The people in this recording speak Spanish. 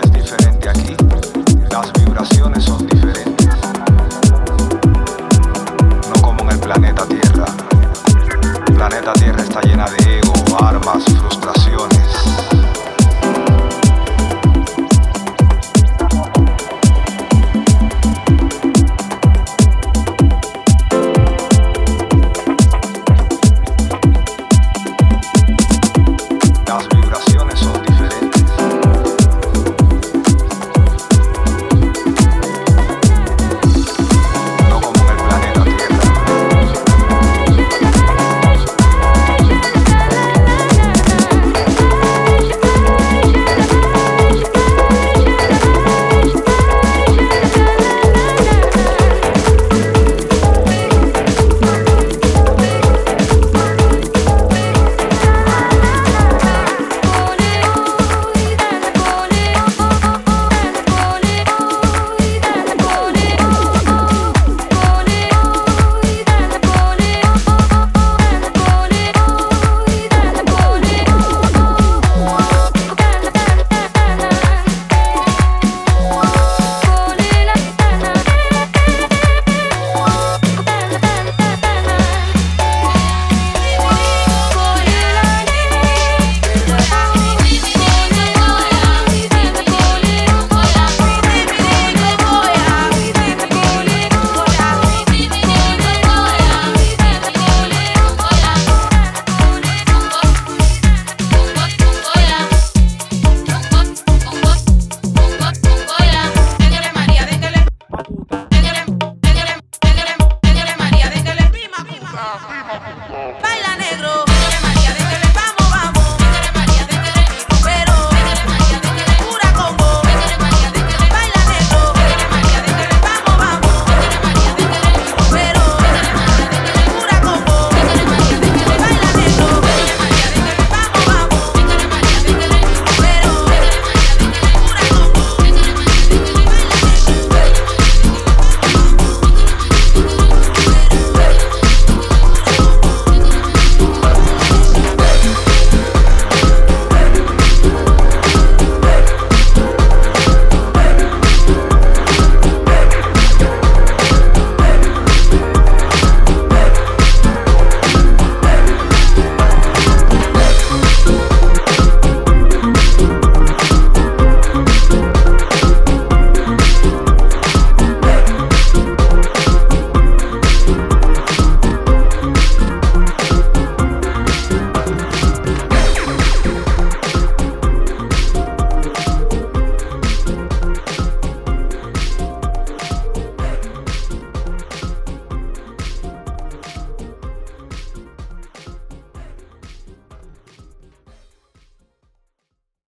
es diferente aquí, las vibraciones son diferentes. No como en el planeta Tierra. El planeta Tierra está llena de ego, armas, frustraciones.